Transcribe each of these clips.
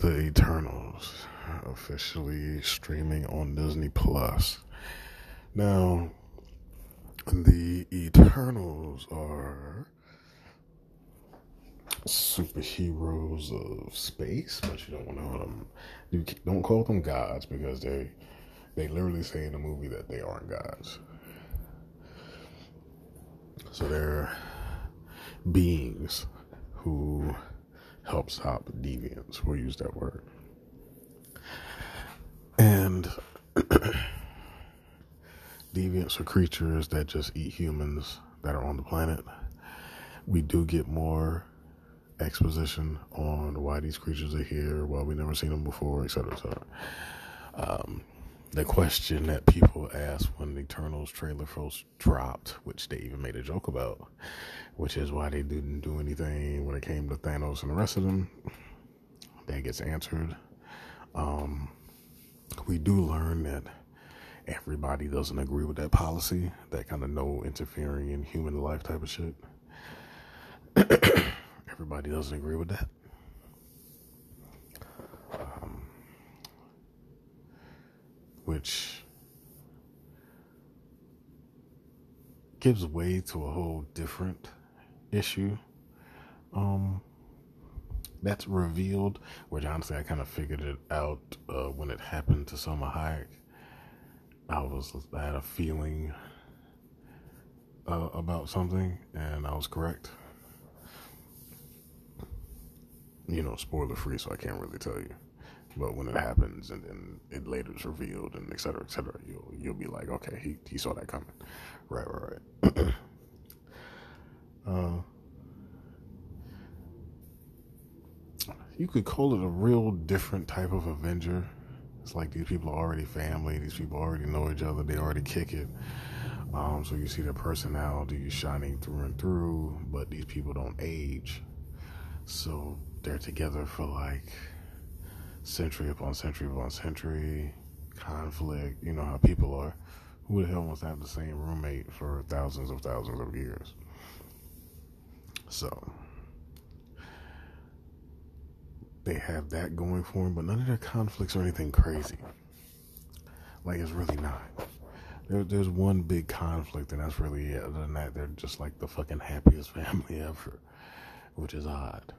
The Eternals officially streaming on Disney Plus. Now, the Eternals are superheroes of space, but you don't want to call them. You don't call them gods because they they literally say in the movie that they aren't gods. So they're beings who help stop deviants. We'll use that word. And deviants are creatures that just eat humans that are on the planet. We do get more exposition on why these creatures are here, why we never seen them before, etc. etc. Um, the question that people asked when the Eternals trailer first dropped, which they even made a joke about, which is why they didn't do anything when it came to Thanos and the rest of them, that gets answered. Um, we do learn that everybody doesn't agree with that policy, that kind of no interfering in human life type of shit. everybody doesn't agree with that. Which gives way to a whole different issue. Um, that's revealed, which honestly I kind of figured it out uh, when it happened to Salma Hayek. I was I had a feeling uh, about something, and I was correct. You know, spoiler free, so I can't really tell you. But when it happens and then it later is revealed and et cetera, et cetera, you'll you'll be like, okay, he he saw that coming, right, right, right. uh, you could call it a real different type of Avenger. It's like these people are already family. These people already know each other. They already kick it. Um, so you see their personality shining through and through. But these people don't age, so they're together for like century upon century upon century, conflict. You know how people are. Who the hell wants to have the same roommate for thousands of thousands of years? So they have that going for them, but none of their conflicts are anything crazy. Like it's really not. There, there's one big conflict, and that's really it. Other than that, they're just like the fucking happiest family ever, which is odd.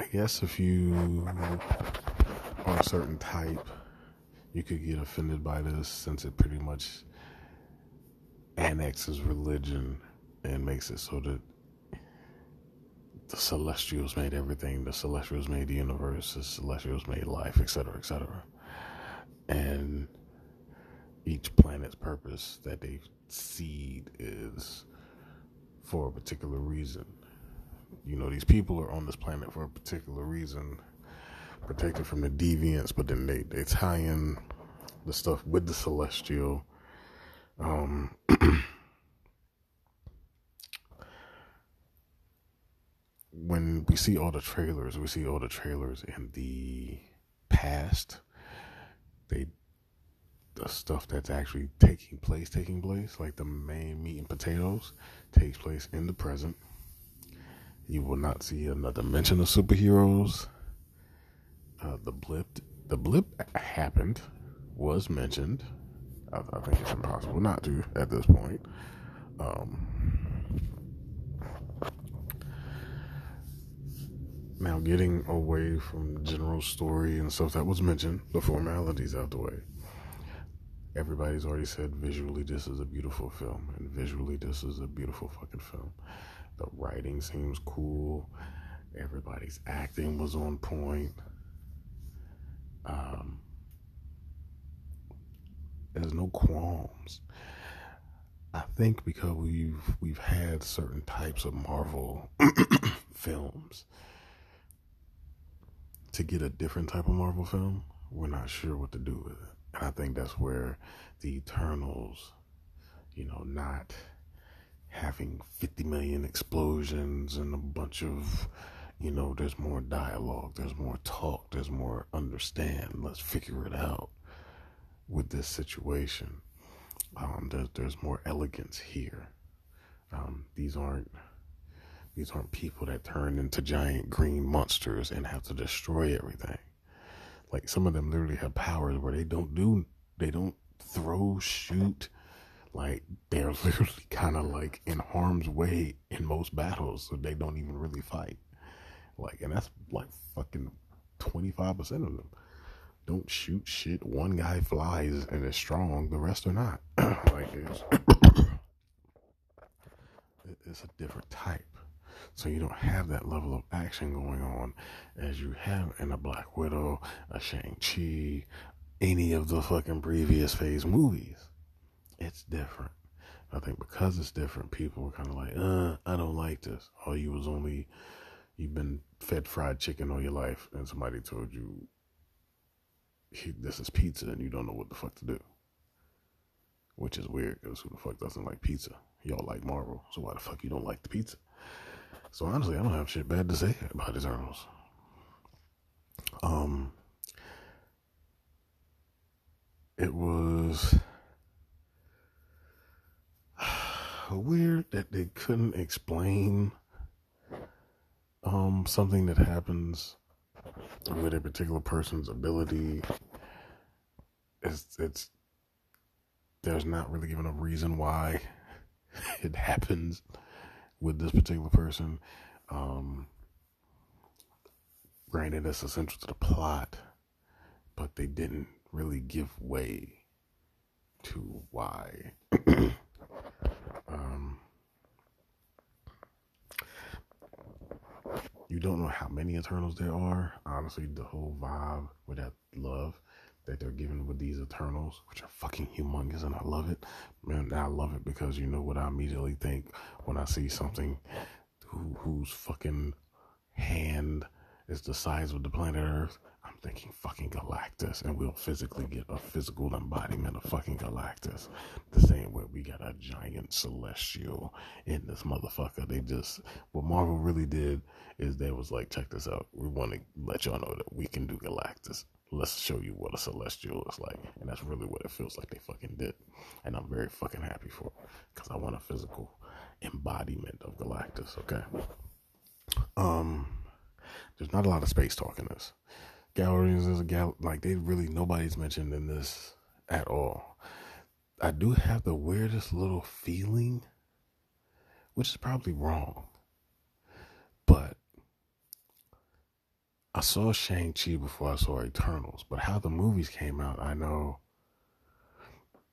I guess if you are a certain type, you could get offended by this since it pretty much annexes religion and makes it so that the celestials made everything, the celestials made the universe, the celestials made life, etc., etc. And each planet's purpose that they seed is for a particular reason you know, these people are on this planet for a particular reason, protected from the deviants, but then they, they tie in the stuff with the celestial. Um, when we see all the trailers, we see all the trailers in the past. They the stuff that's actually taking place, taking place, like the main meat and potatoes, takes place in the present. You will not see another mention of superheroes. Uh, the blip, the blip happened, was mentioned. I, I, think it's impossible not to at this point. Um, now, getting away from general story and stuff that was mentioned, the formalities out the way. Everybody's already said visually this is a beautiful film, and visually this is a beautiful fucking film. The writing seems cool. Everybody's acting was on point. Um, there's no qualms. I think because we've we've had certain types of Marvel films to get a different type of Marvel film, we're not sure what to do with it. And I think that's where the Eternals, you know, not having 50 million explosions and a bunch of, you know, there's more dialogue, there's more talk, there's more understand. Let's figure it out with this situation. Um, there's, there's more elegance here. Um, these aren't These aren't people that turn into giant green monsters and have to destroy everything. Like some of them literally have powers where they don't do, they don't throw, shoot. Like they're literally kind of like in harm's way in most battles, so they don't even really fight. Like, and that's like fucking 25% of them don't shoot shit. One guy flies and is strong, the rest are not. like it's, it's a different type. So you don't have that level of action going on as you have in a Black Widow, a Shang-Chi, any of the fucking previous phase movies. It's different. I think because it's different, people are kind of like, uh, I don't like this. Or you was only, you've been fed fried chicken all your life and somebody told you this is pizza and you don't know what the fuck to do. Which is weird because who the fuck doesn't like pizza? Y'all like Marvel, so why the fuck you don't like the pizza? So honestly, I don't have shit bad to say about Eternals. Um, it was weird that they couldn't explain um something that happens with a particular person's ability. It's it's there's not really given a reason why it happens with this particular person. Um granted it's essential to the plot but they didn't really give way to why um You don't know how many Eternals there are. Honestly, the whole vibe with that love that they're giving with these Eternals, which are fucking humongous, and I love it. Man, I love it because you know what I immediately think when I see something who, whose fucking hand is the size of the planet Earth. I'm thinking fucking Galactus, and we'll physically get a physical embodiment of fucking Galactus. The same way we got a giant celestial in this motherfucker. They just, what Marvel really did is they was like, check this out. We want to let y'all know that we can do Galactus. Let's show you what a celestial is like. And that's really what it feels like they fucking did. And I'm very fucking happy for it because I want a physical embodiment of Galactus, okay? Um, there's not a lot of space talk in this. Galleries is a gal like they really nobody's mentioned in this at all. I do have the weirdest little feeling, which is probably wrong, but I saw Shang Chi before I saw Eternals. But how the movies came out, I know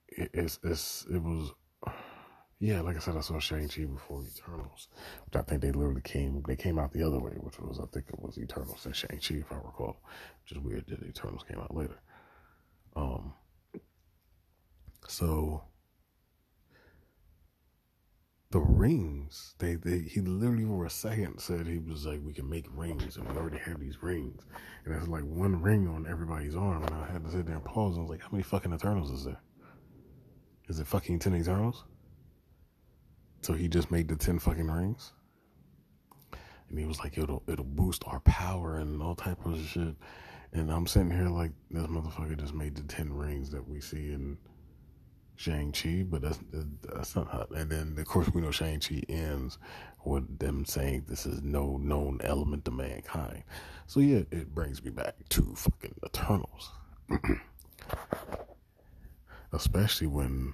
it, it's it's it was yeah, like I said, I saw Shang-Chi before Eternals, which I think they literally came, they came out the other way, which was, I think it was Eternals and Shang-Chi, if I recall, which is weird that Eternals came out later. Um, so the rings, they, they, he literally for a second said he was like, we can make rings and we already have these rings. And there's like one ring on everybody's arm. And I had to sit there and pause and I was like, how many fucking Eternals is there? Is it fucking 10 Eternals? So he just made the 10 fucking rings. And he was like, it'll, it'll boost our power and all type of shit. And I'm sitting here like, this motherfucker just made the 10 rings that we see in Shang-Chi, but that's, that's not how, and then of course we know Shang-Chi ends with them saying this is no known element to mankind. So yeah, it brings me back to fucking Eternals. Especially when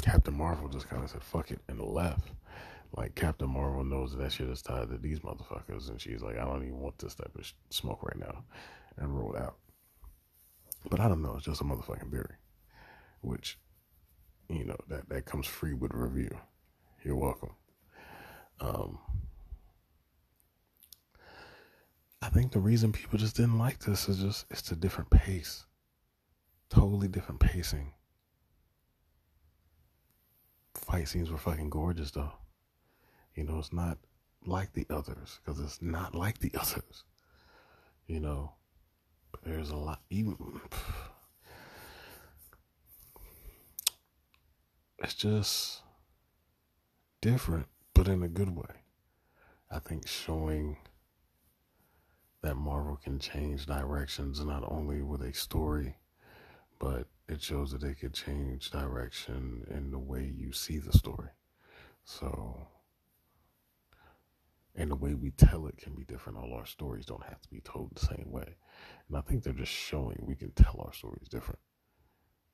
Captain Marvel just kind of said fuck it and left. Like Captain Marvel knows that shit is tied to these motherfuckers, and she's like, I don't even want this type of smoke right now, and rolled out. But I don't know. It's just a motherfucking theory, which, you know, that that comes free with review. You're welcome. Um, I think the reason people just didn't like this is just it's a different pace, totally different pacing fight scenes were fucking gorgeous though. You know, it's not like the others because it's not like the others. You know, there's a lot. Even it's just different, but in a good way. I think showing that Marvel can change directions not only with a story, but it shows that they could change direction in the way you see the story. So and the way we tell it can be different. All our stories don't have to be told the same way. And I think they're just showing we can tell our stories different.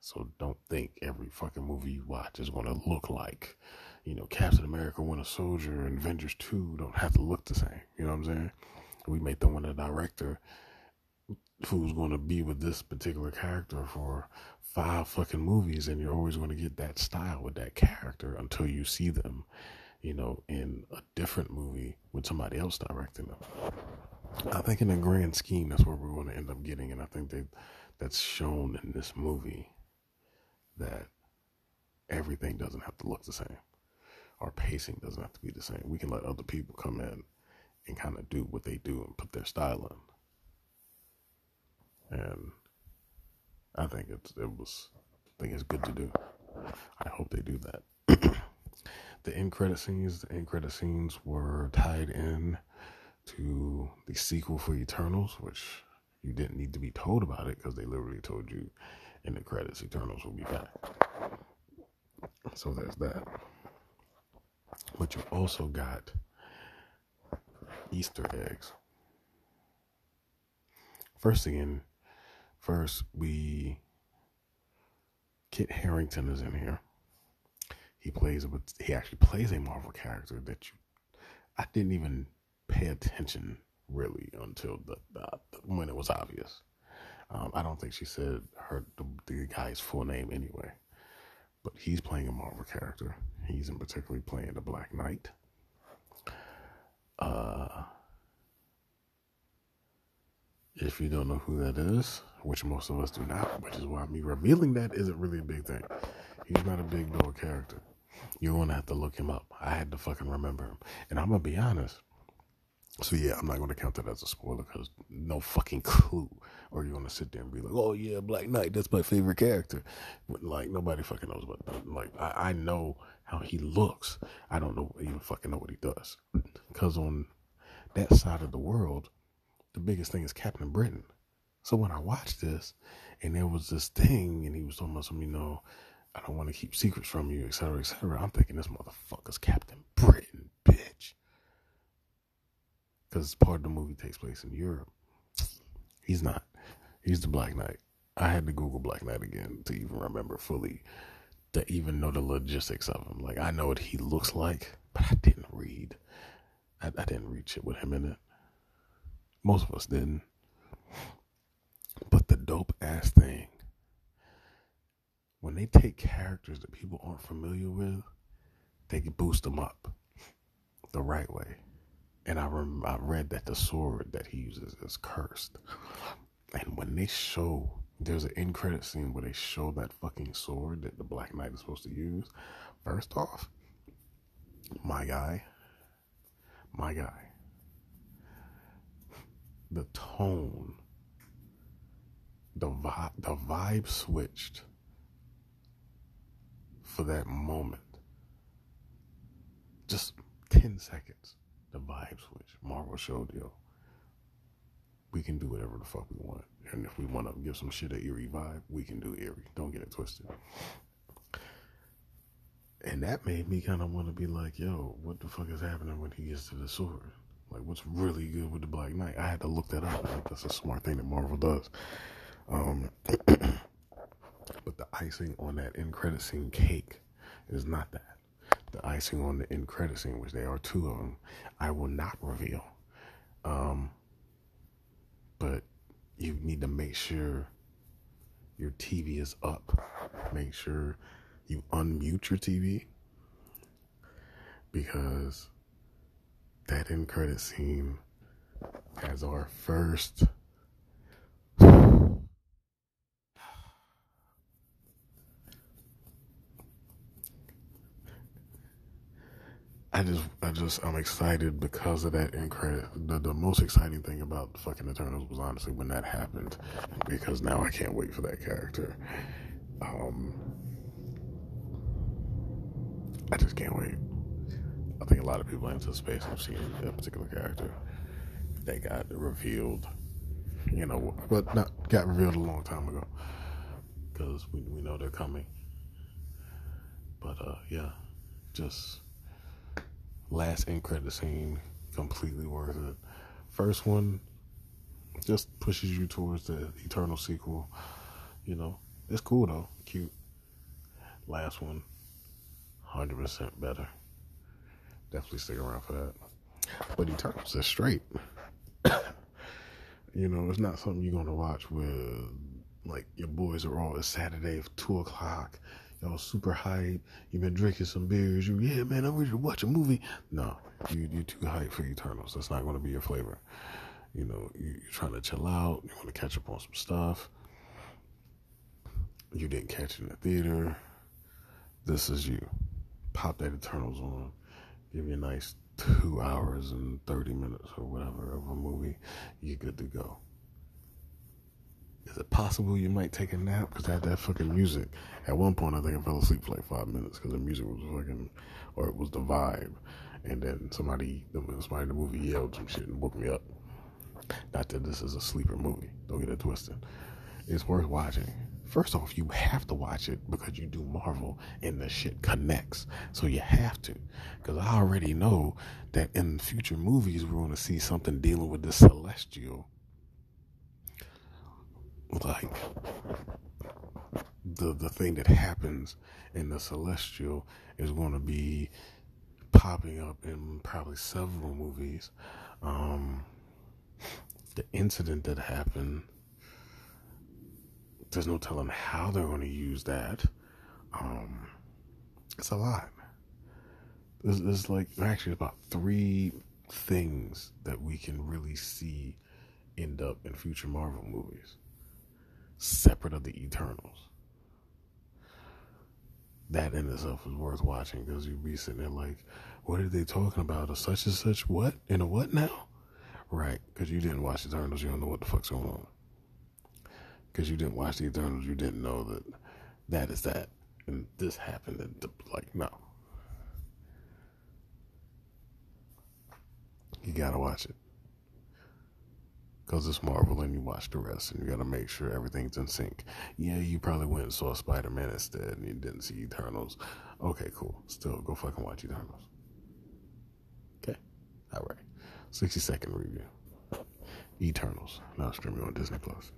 So don't think every fucking movie you watch is going to look like, you know, Captain America, Winter Soldier, and Avengers 2 don't have to look the same. You know what I'm saying? We may throw in a director who's going to be with this particular character for five fucking movies, and you're always going to get that style with that character until you see them, you know, in a different movie with somebody else directing them. I think in the grand scheme, that's what we're going to end up getting, and I think that that's shown in this movie that everything doesn't have to look the same. Our pacing doesn't have to be the same. We can let other people come in and kind of do what they do and put their style in. And I think it's it was I think it's good to do. I hope they do that. the end credit scenes, the end credit scenes were tied in to the sequel for Eternals, which you didn't need to be told about it because they literally told you in the credits Eternals will be back. So there's that. But you also got Easter eggs. First again, first we Kit Harington is in here. He plays a he actually plays a Marvel character that you I didn't even pay attention really until the, the when it was obvious. Um, I don't think she said her the, the, guy's full name anyway, but he's playing a Marvel character. He's in particularly playing the Black Knight. Uh, if you don't know who that is, which most of us do not, which is why me revealing that isn't really a big thing. He's not a big dog character. You're gonna have to look him up. I had to fucking remember him, and I'm gonna be honest. So yeah, I'm not to count that as a spoiler because no fucking clue. Or you're to sit there and be like, "Oh yeah, Black Knight, that's my favorite character." But like nobody fucking knows what. Like I, I know how he looks. I don't know even fucking know what he does. Because on that side of the world, the biggest thing is Captain Britain. So when I watched this, and there was this thing, and he was talking about some, you know, I don't want to keep secrets from you, etc., etc. I'm thinking this motherfucker's Captain Britain, bitch because part of the movie takes place in Europe. He's not. He's the Black Knight. I had to Google Black Knight again to even remember fully, to even know the logistics of him. Like I know what he looks like, but I didn't read. I, I didn't read shit with him in it. Most of us didn't. But the dope ass thing, when they take characters that people aren't familiar with, they boost them up the right way and I, rem- I read that the sword that he uses is cursed. And when they show, there's an end credit scene where they show that fucking sword that the Black Knight is supposed to use. First off, my guy, my guy, the tone, the vibe, the vibe switched for that moment. Just 10 seconds the vibe switch. Marvel showed yo, we can do whatever the fuck we want, and if we want to give some shit a eerie vibe, we can do eerie. Don't get it twisted. And that made me kind of want to be like, yo, what the fuck is happening when he gets to the sword? Like, what's really good with the Black Knight? I had to look that up. Like, that's a smart thing that Marvel does. Um, but the icing on that end credit scene cake is not that the icing on the end credit scene, which there are two of them, I will not reveal. Um, but you need to make sure your TV is up. Make sure you unmute your TV because that end credit scene as our first I just, I just, I'm excited because of that incredible. The, the most exciting thing about fucking Eternals was honestly when that happened, because now I can't wait for that character. Um, I just can't wait. I think a lot of people into space have seen that particular character. They got revealed, you know, but not got revealed a long time ago, because we we know they're coming. But uh, yeah, just last end credit scene completely worth it. First one just pushes you towards the Eternal sequel. You know, it's cool though, cute. Last one, hundred percent better. Definitely stick around for that. But Eternals is straight. you know, it's not something you're gonna watch with like your boys are all. a Saturday, at two o'clock. Y'all super hype. You've been drinking some beers. You, yeah, man, I'm ready to watch a movie. No, you you too hype for Eternals. That's not gonna be your flavor. You know, you're trying to chill out. You want to catch up on some stuff. You didn't catch it in the theater. This is you. Pop that Eternals on. Give you a nice two hours and 30 minutes or whatever of a movie. You're good to go. Is it possible you might take a nap? Because I had that fucking music. At one point, I think I fell asleep for like five minutes because the music was fucking, or it was the vibe. And then somebody, somebody in the movie yelled some shit and woke me up. Not that this is a sleeper movie. Don't get it twisted. It's worth watching. First off, you have to watch it because you do Marvel and the shit connects. So you have to. Because I already know that in future movies, we're going to see something dealing with the celestial. Like the, the thing that happens in the celestial is going to be popping up in probably several movies. Um, the incident that happened, there's no telling how they're going to use that. Um, it's a lot. There's, there's like actually about three things that we can really see end up in future Marvel movies, separate of the Eternals. That in itself is worth watching because you'd be sitting there like, what are they talking about? A such and such what? In a what now? Right, because you didn't watch Eternals, you don't know what the fuck's going on. Because you didn't watch the Eternals, you didn't know that that is that, and this happened. And like, no, you gotta watch it because it's Marvel, and you watch the rest, and you gotta make sure everything's in sync. Yeah, you probably went and saw Spider Man instead, and you didn't see Eternals. Okay, cool. Still, go fucking watch Eternals. Okay, all right. 60 second review. Eternals, now streaming on Disney Plus.